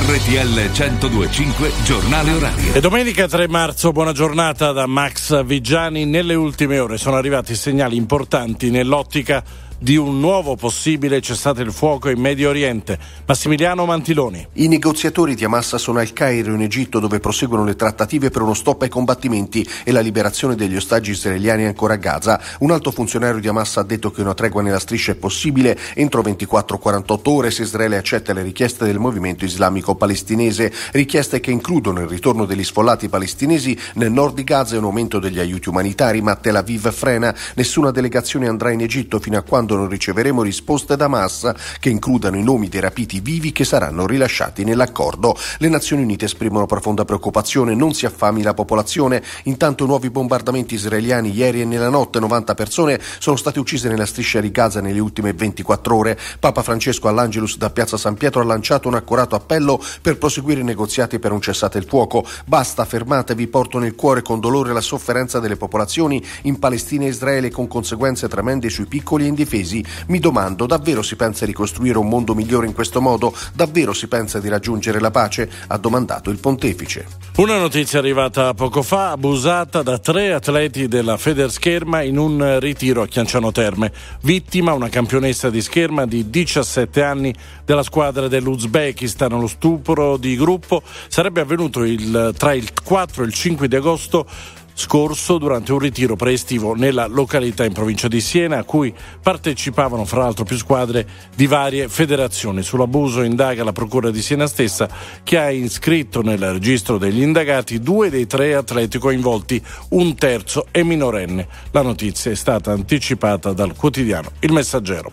RTL 1025 Giornale Orario. E domenica 3 marzo, buona giornata da Max Vigiani. Nelle ultime ore sono arrivati segnali importanti nell'ottica di un nuovo possibile cessate il fuoco in Medio Oriente. Massimiliano Mantiloni. I negoziatori di Hamas sono al Cairo in Egitto dove proseguono le trattative per uno stop ai combattimenti e la liberazione degli ostaggi israeliani ancora a Gaza. Un alto funzionario di Hamas ha detto che una tregua nella striscia è possibile entro 24-48 ore se Israele accetta le richieste del movimento islamico palestinese, richieste che includono il ritorno degli sfollati palestinesi nel nord di Gaza e un aumento degli aiuti umanitari, ma Tel Aviv frena. Nessuna delegazione andrà in Egitto fino a quando quando non riceveremo risposte da Hamas che includano i nomi dei rapiti vivi che saranno rilasciati nell'accordo. Le Nazioni Unite esprimono profonda preoccupazione, non si affami la popolazione. Intanto nuovi bombardamenti israeliani ieri e nella notte 90 persone sono state uccise nella striscia di Gaza nelle ultime 24 ore. Papa Francesco all'Angelus da Piazza San Pietro ha lanciato un accorato appello per proseguire i negoziati per un cessate il fuoco. Basta, fermatevi, porto nel cuore con dolore la sofferenza delle popolazioni in Palestina e Israele con conseguenze tremende sui piccoli e indifesi paesi, mi domando davvero si pensa di costruire un mondo migliore in questo modo? Davvero si pensa di raggiungere la pace? ha domandato il pontefice. Una notizia arrivata poco fa, abusata da tre atleti della Federscherma in un ritiro a Chianciano Terme. Vittima una campionessa di scherma di 17 anni della squadra dell'Uzbekistan. Lo stupro di gruppo sarebbe avvenuto il, tra il 4 e il 5 di agosto scorso durante un ritiro preestivo nella località in provincia di Siena a cui partecipavano fra l'altro più squadre di varie federazioni. Sull'abuso indaga la Procura di Siena stessa che ha iscritto nel registro degli indagati due dei tre atleti coinvolti, un terzo è minorenne. La notizia è stata anticipata dal quotidiano Il Messaggero.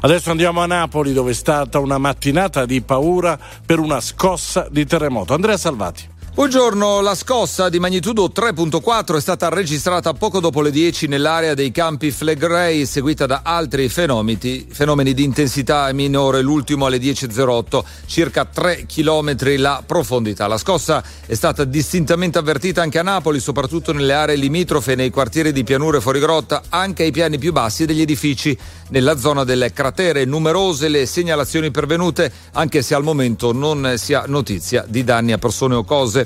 Adesso andiamo a Napoli dove è stata una mattinata di paura per una scossa di terremoto. Andrea Salvati. Buongiorno, la scossa di magnitudo 3.4 è stata registrata poco dopo le 10 nell'area dei campi Flegrei, seguita da altri fenomeni, fenomeni di intensità minore, l'ultimo alle 10.08, circa 3 km la profondità. La scossa è stata distintamente avvertita anche a Napoli, soprattutto nelle aree limitrofe, nei quartieri di pianure fuori grotta, anche ai piani più bassi degli edifici. Nella zona delle cratere numerose le segnalazioni pervenute, anche se al momento non si ha notizia di danni a persone o cose.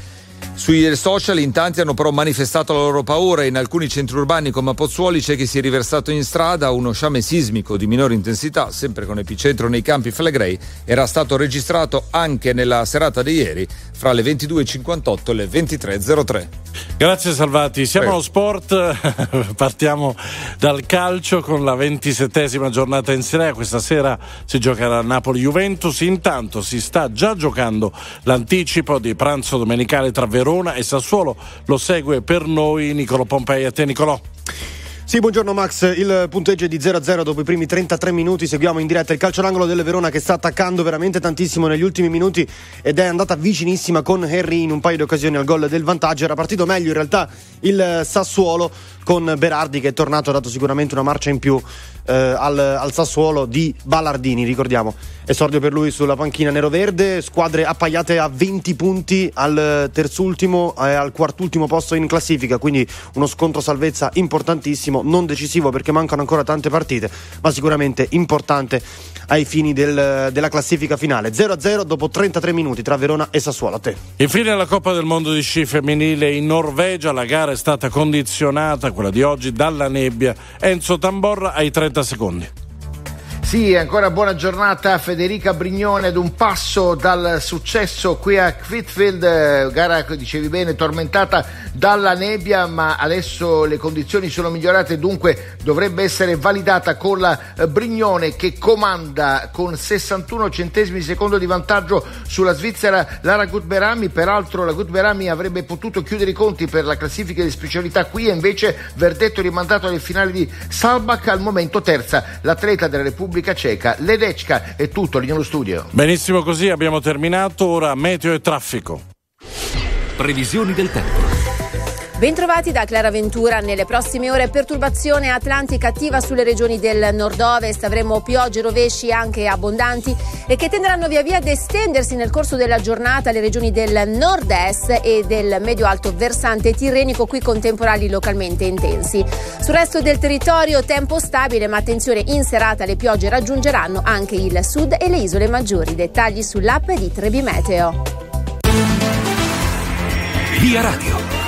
Sui social in tanti hanno però manifestato la loro paura. In alcuni centri urbani come a Pozzuoli c'è chi si è riversato in strada. Uno sciame sismico di minore intensità, sempre con epicentro nei campi Flegrei, era stato registrato anche nella serata di ieri fra le 22.58 e le 23.03. Grazie Salvati. Siamo Prego. allo sport, partiamo dal calcio con la ventisettesima giornata in Serie A. Questa sera si giocherà Napoli-Juventus. Intanto si sta già giocando l'anticipo di pranzo domenicale tra Verona e Sassuolo. Lo segue per noi Nicolo Pompei. A te Nicolò. Sì, buongiorno Max. Il punteggio è di 0-0 dopo i primi 33 minuti. Seguiamo in diretta il calcio d'angolo delle Verona che sta attaccando veramente tantissimo negli ultimi minuti ed è andata vicinissima con Henry in un paio di occasioni al gol del vantaggio. Era partito meglio in realtà il Sassuolo con Berardi che è tornato, ha dato sicuramente una marcia in più eh, al, al, Sassuolo di Ballardini, ricordiamo. Esordio per lui sulla panchina nero-verde, squadre appaiate a 20 punti al terzultimo e al quartultimo posto in classifica, quindi uno scontro salvezza importantissimo, non decisivo perché mancano ancora tante partite, ma sicuramente importante ai fini del, della classifica finale. 0-0 dopo 33 minuti tra Verona e Sassuolo. A te. Infine la Coppa del Mondo di sci femminile in Norvegia, la gara è stata condizionata, quella di oggi, dalla nebbia. Enzo Tamborra ai 30 secondi. Sì, ancora buona giornata Federica Brignone ad un passo dal successo qui a Quitfield, gara dicevi bene tormentata dalla nebbia ma adesso le condizioni sono migliorate dunque dovrebbe essere validata con la Brignone che comanda con 61 centesimi secondo di vantaggio sulla Svizzera Lara Gutberami, peraltro la Gutberami avrebbe potuto chiudere i conti per la classifica di specialità qui e invece verdetto rimandato alle finali di Salbach al momento terza. L'atleta della Repubblica Repubblica Ceca. Ledecca è tutto lì nello studio. Benissimo così, abbiamo terminato. Ora meteo e traffico. Previsioni del tempo. Bentrovati da Clara Ventura. Nelle prossime ore perturbazione atlantica attiva sulle regioni del nord-ovest. Avremo piogge rovesci anche abbondanti e che tenderanno via via ad estendersi nel corso della giornata alle regioni del nord-est e del medio-alto versante tirrenico, qui con temporali localmente intensi. Sul resto del territorio tempo stabile, ma attenzione, in serata le piogge raggiungeranno anche il sud e le isole maggiori. Dettagli sull'app di Trebi Meteo. Via Radio.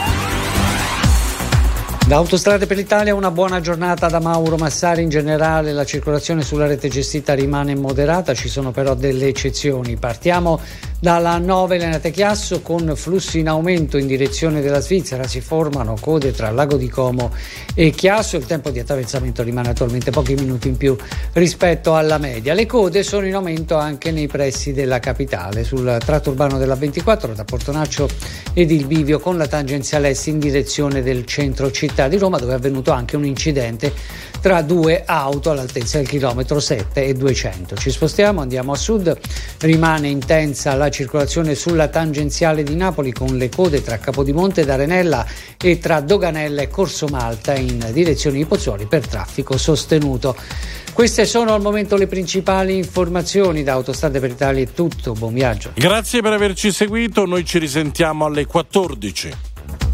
Da Autostrade per l'Italia una buona giornata da Mauro Massari. In generale la circolazione sulla rete gestita rimane moderata, ci sono però delle eccezioni. Partiamo dalla 9 Lenate Chiasso con flussi in aumento in direzione della Svizzera. Si formano code tra Lago di Como e Chiasso. Il tempo di attraversamento rimane attualmente pochi minuti in più rispetto alla media. Le code sono in aumento anche nei pressi della capitale. Sul tratto urbano della 24 da Portonaccio ed il bivio con la tangenziale est in direzione del centro città di Roma dove è avvenuto anche un incidente tra due auto all'altezza del chilometro 7 e 200. Ci spostiamo, andiamo a sud, rimane intensa la circolazione sulla tangenziale di Napoli con le code tra Capodimonte ed Arenella e tra Doganella e Corso Malta in direzione di Pozzuoli per traffico sostenuto. Queste sono al momento le principali informazioni da Autostrade per Italia. È tutto, buon viaggio. Grazie per averci seguito, noi ci risentiamo alle 14.